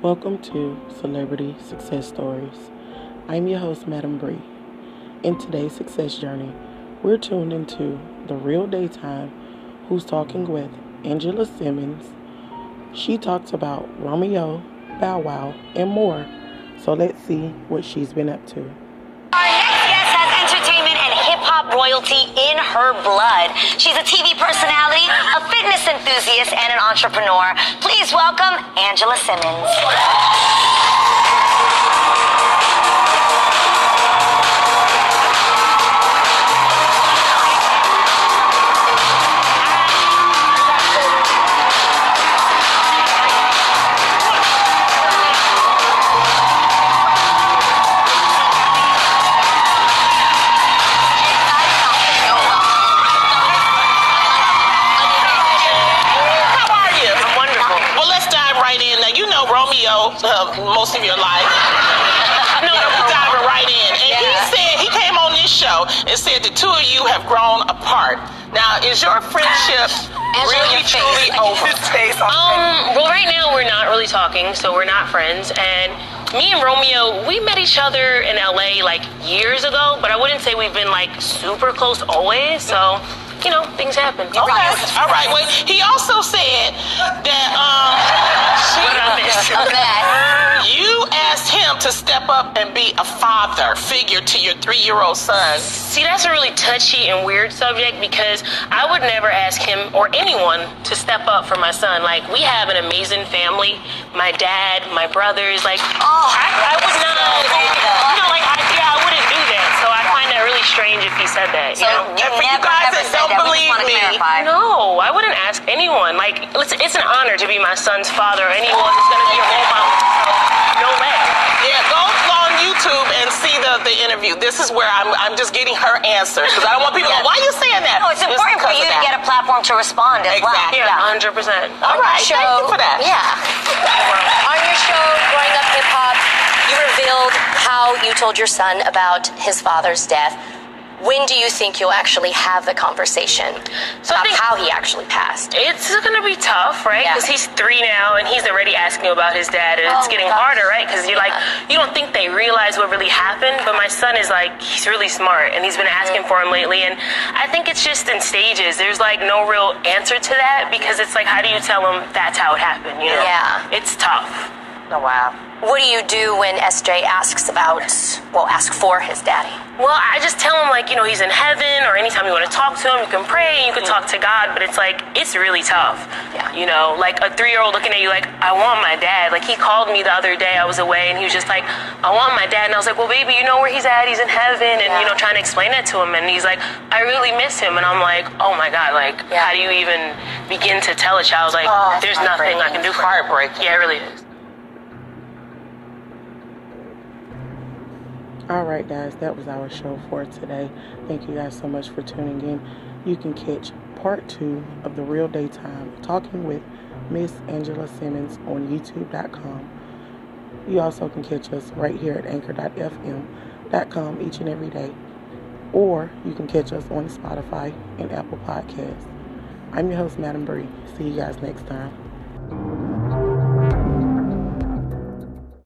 Welcome to Celebrity Success Stories. I'm your host, Madam Bree. In today's success journey, we're tuned into the real daytime who's talking with Angela Simmons. She talks about Romeo, Bow Wow, and more. So let's see what she's been up to. Royalty in her blood. She's a TV personality, enthusiast, and an entrepreneur. Please welcome Angela Simmons. Romeo uh, most of your life. no, we're diving right in. And he said, he came on this show and said the two of you have grown apart. Now, is your friendship really, truly over? Um, well, right now we're not really talking, so we're not friends. And me and Romeo, we met each other in LA like years ago, but I wouldn't say we've been like super close always. So, you know, things happen. Okay. All right. Well, he also said that um, to step up and be a father figure to your three-year-old son. See, that's a really touchy and weird subject because I would never ask him or anyone to step up for my son. Like, we have an amazing family. My dad, my brothers, like, oh, I, I would not, you know, like, I, yeah, I wouldn't do that. So I find that really strange if he said that. So you know? you And for you guys ever that don't that. Believe me, clarify. No, I wouldn't ask anyone. Like, it's, it's an honor to be my son's father or anyone who's going to be a role model. So, no way. Yeah, go on YouTube and see the, the interview. This is where I'm, I'm just getting her answer because I don't want people to go, why are you saying that? No, it's important for because you to get a platform to respond as Exactly. well. Yeah, 100%. On All right, show, thank you for that. Yeah. On your show, Growing Up Hip Hop, you revealed how you told your son about his father's death. When do you think you'll actually have the conversation So about how he actually passed? It's gonna be tough, right? Yeah. Because he's three now, and he's already asking about his dad, and it's Oh, getting gosh. harder, right? Because you're like, you don't think they realize what really happened, but my son is like, he's really smart, and he's been mm-hmm. asking for him lately, and I think it's just in stages. There's like no real answer to that because it's like, how do you tell him that's how it happened? You know? Yeah. It's tough. Oh, wow. What do you do when SJ asks about, well, ask for his daddy? Well, I just tell him like, you know, he's in heaven, or anytime you want to talk to him, you can pray, you can mm. talk to God, but it's like, it's really tough. Yeah. You know, like a three year old looking at you like, I want my dad. Like, he called me the other day, I was away, and he was just like, I want my dad. And I was like, well, baby, you know where he's at? He's in heaven. And, you know, trying to explain that to him. And he's like, I really miss him. And I'm like, oh my God, like, Yeah. how do you even begin to tell a child, like, Oh, there's nothing I can do for him? Heartbreaking. Yeah, it really is. All right, guys, that was our show for today. Thank you guys so much for tuning in. you can catch part two of The Real Daytime talking with Miss Angela Simmons on YouTube.com. You also can catch us right here at anchor.fm.com each and every day. Or you can catch us on Spotify and Apple Podcasts. I'm your host, Madam Bree. See you guys next time.